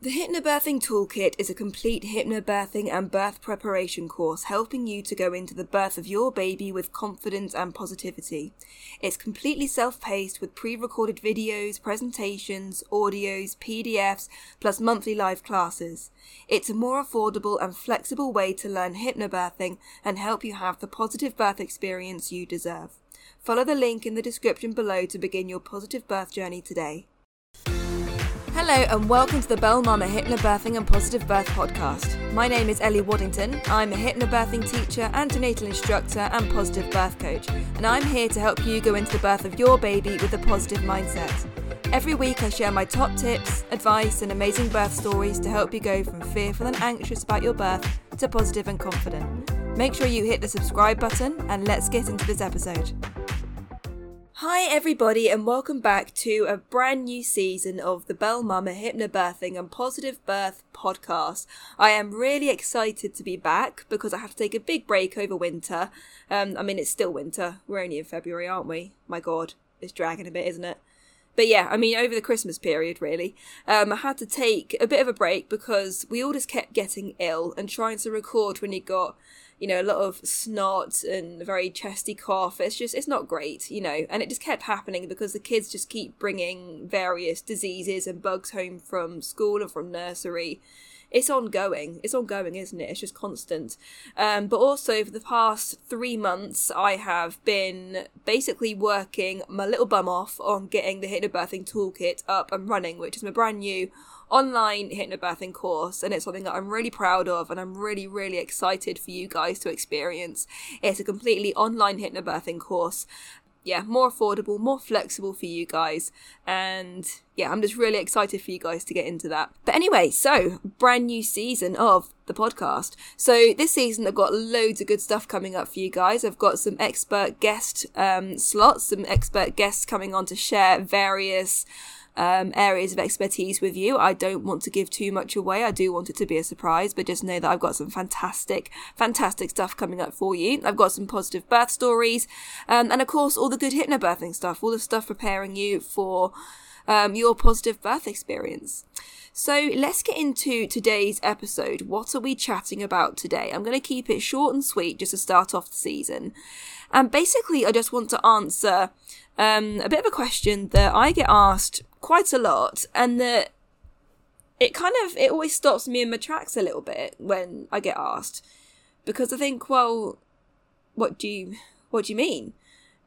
The Hypnobirthing Toolkit is a complete hypnobirthing and birth preparation course helping you to go into the birth of your baby with confidence and positivity. It's completely self paced with pre recorded videos, presentations, audios, PDFs, plus monthly live classes. It's a more affordable and flexible way to learn hypnobirthing and help you have the positive birth experience you deserve. Follow the link in the description below to begin your positive birth journey today. Hello and welcome to the Bell Mama Hypnobirthing and Positive Birth podcast. My name is Ellie Waddington. I'm a hypnobirthing teacher, antenatal instructor, and positive birth coach, and I'm here to help you go into the birth of your baby with a positive mindset. Every week, I share my top tips, advice, and amazing birth stories to help you go from fearful and anxious about your birth to positive and confident. Make sure you hit the subscribe button, and let's get into this episode. Hi, everybody, and welcome back to a brand new season of the Bell Mama Hypnobirthing and Positive Birth podcast. I am really excited to be back because I have to take a big break over winter. Um, I mean, it's still winter. We're only in February, aren't we? My God, it's dragging a bit, isn't it? But yeah, I mean, over the Christmas period, really, um, I had to take a bit of a break because we all just kept getting ill and trying to record when you got you know, a lot of snot and very chesty cough. It's just, it's not great, you know, and it just kept happening because the kids just keep bringing various diseases and bugs home from school and from nursery. It's ongoing. It's ongoing, isn't it? It's just constant. Um, but also, for the past three months, I have been basically working my little bum off on getting the Hypnobirthing Toolkit up and running, which is my brand new online hypnobirthing course and it's something that I'm really proud of and I'm really really excited for you guys to experience. It's a completely online hypnobirthing course. Yeah, more affordable, more flexible for you guys. And yeah, I'm just really excited for you guys to get into that. But anyway, so brand new season of the podcast. So this season I've got loads of good stuff coming up for you guys. I've got some expert guest um, slots, some expert guests coming on to share various um, areas of expertise with you. I don't want to give too much away. I do want it to be a surprise, but just know that I've got some fantastic, fantastic stuff coming up for you. I've got some positive birth stories, um, and of course, all the good hypnobirthing stuff, all the stuff preparing you for um, your positive birth experience. So let's get into today's episode. What are we chatting about today? I'm going to keep it short and sweet just to start off the season. And basically, I just want to answer um, a bit of a question that I get asked quite a lot, and that it kind of it always stops me in my tracks a little bit when I get asked because I think, well, what do you what do you mean?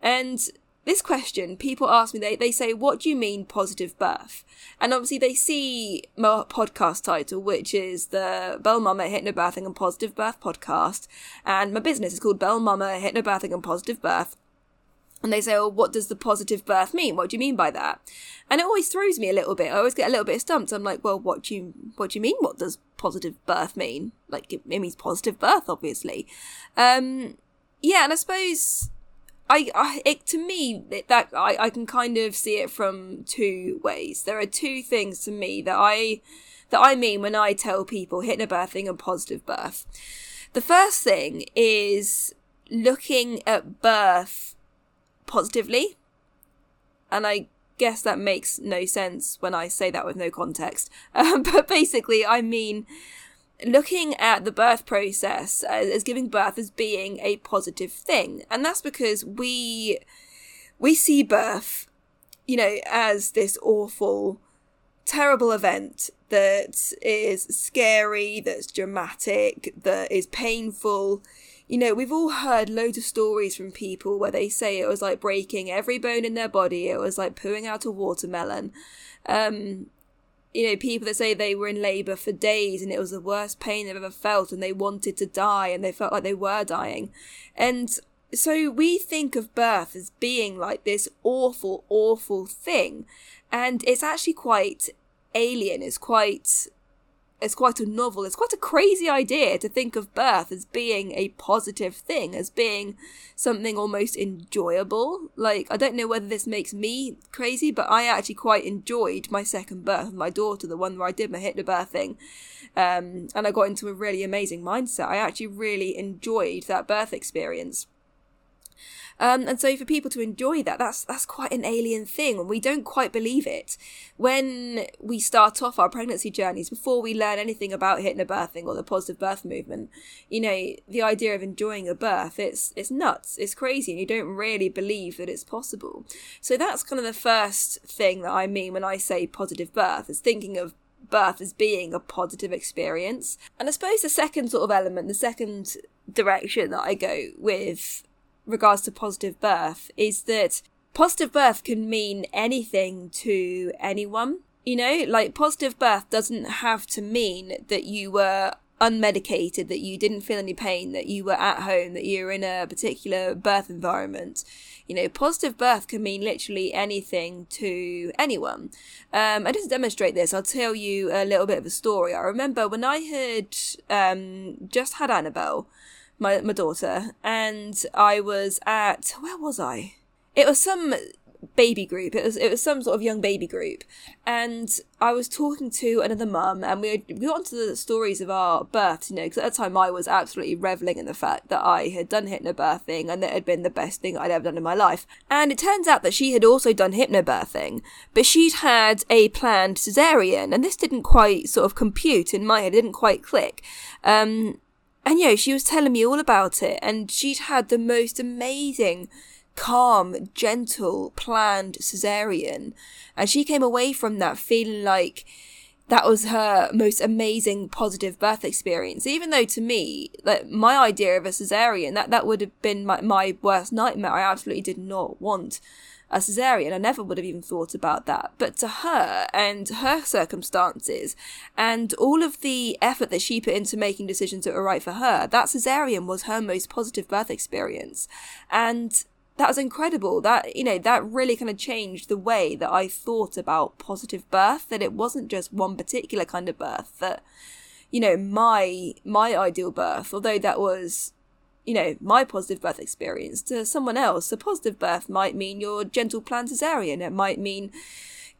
And this question, people ask me, they, they say, What do you mean positive birth? And obviously, they see my podcast title, which is the Bell Mama Hypnobirthing and Positive Birth podcast. And my business is called Bell Mama Hypnobirthing and Positive Birth. And they say, Oh, what does the positive birth mean? What do you mean by that? And it always throws me a little bit. I always get a little bit stumped. I'm like, Well, what do you, what do you mean? What does positive birth mean? Like, it, it means positive birth, obviously. Um, yeah, and I suppose I, I it, to me that I, I can kind of see it from two ways. There are two things to me that I that I mean when I tell people hypnobirthing and positive birth. The first thing is looking at birth positively, and I guess that makes no sense when I say that with no context. Um, but basically, I mean looking at the birth process as, as giving birth as being a positive thing. And that's because we we see birth, you know, as this awful, terrible event that is scary, that's dramatic, that is painful. You know, we've all heard loads of stories from people where they say it was like breaking every bone in their body, it was like pooing out a watermelon. Um, you know, people that say they were in labour for days and it was the worst pain they've ever felt and they wanted to die and they felt like they were dying. And so we think of birth as being like this awful, awful thing. And it's actually quite alien, it's quite it's quite a novel, it's quite a crazy idea to think of birth as being a positive thing, as being something almost enjoyable. Like, I don't know whether this makes me crazy, but I actually quite enjoyed my second birth with my daughter, the one where I did my hypnobirthing. Um, and I got into a really amazing mindset. I actually really enjoyed that birth experience. Um, and so for people to enjoy that, that's that's quite an alien thing, and we don't quite believe it when we start off our pregnancy journeys before we learn anything about hypnobirthing or the positive birth movement. You know, the idea of enjoying a birth, it's it's nuts, it's crazy, and you don't really believe that it's possible. So that's kind of the first thing that I mean when I say positive birth, is thinking of birth as being a positive experience. And I suppose the second sort of element, the second direction that I go with regards to positive birth is that positive birth can mean anything to anyone. You know, like positive birth doesn't have to mean that you were unmedicated, that you didn't feel any pain, that you were at home, that you were in a particular birth environment. You know, positive birth can mean literally anything to anyone. Um, and just to demonstrate this, I'll tell you a little bit of a story. I remember when I had um, just had Annabelle, my, my daughter, and I was at, where was I? It was some baby group. It was it was some sort of young baby group, and I was talking to another mum, and we we got onto the stories of our births. You know, because at the time I was absolutely reveling in the fact that I had done hypnobirthing and that had been the best thing I'd ever done in my life. And it turns out that she had also done hypnobirthing, but she'd had a planned cesarean, and this didn't quite sort of compute in my head. It didn't quite click. Um, and know, she was telling me all about it, and she'd had the most amazing calm, gentle, planned cesarean. And she came away from that feeling like that was her most amazing positive birth experience. Even though to me, like my idea of a cesarean, that, that would have been my, my worst nightmare. I absolutely did not want a cesarean. I never would have even thought about that. But to her and her circumstances and all of the effort that she put into making decisions that were right for her, that cesarean was her most positive birth experience. And that was incredible. That, you know, that really kind of changed the way that I thought about positive birth, that it wasn't just one particular kind of birth, that, you know, my, my ideal birth, although that was, you know, my positive birth experience, to someone else, a positive birth might mean your gentle planned cesarean. It might mean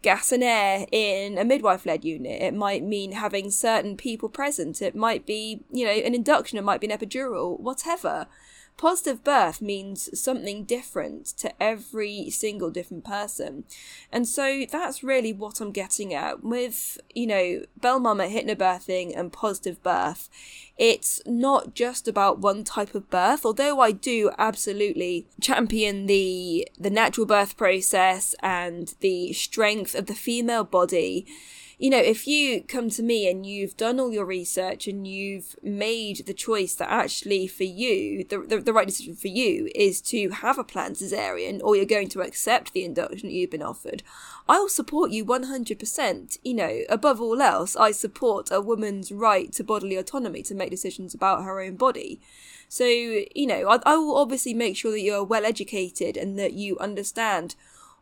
gas and air in a midwife led unit. It might mean having certain people present. It might be, you know, an induction. It might be an epidural, whatever positive birth means something different to every single different person. And so that's really what I'm getting at with, you know, Bell Mama hypnobirthing and positive birth. It's not just about one type of birth, although I do absolutely champion the the natural birth process and the strength of the female body you know, if you come to me and you've done all your research and you've made the choice that actually for you, the, the, the right decision for you is to have a planned cesarean or you're going to accept the induction that you've been offered, I'll support you 100%. You know, above all else, I support a woman's right to bodily autonomy to make decisions about her own body. So, you know, I, I will obviously make sure that you're well educated and that you understand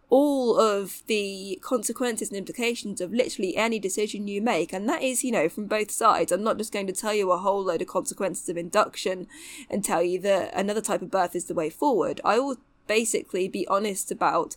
all of the consequences and implications of literally any decision you make. And that is, you know, from both sides. I'm not just going to tell you a whole load of consequences of induction and tell you that another type of birth is the way forward. I will basically be honest about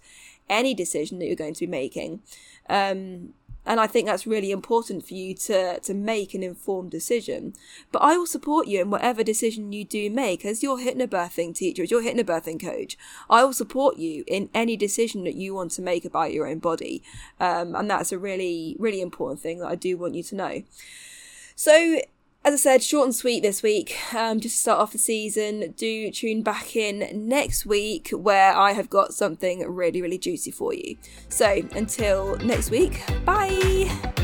any decision that you're going to be making. Um, and I think that's really important for you to, to make an informed decision. But I will support you in whatever decision you do make. As your hypnobirthing teacher, as your hypnobirthing coach, I will support you in any decision that you want to make about your own body. Um, and that's a really, really important thing that I do want you to know. So as I said, short and sweet this week. Um, just to start off the season, do tune back in next week where I have got something really, really juicy for you. So until next week, bye.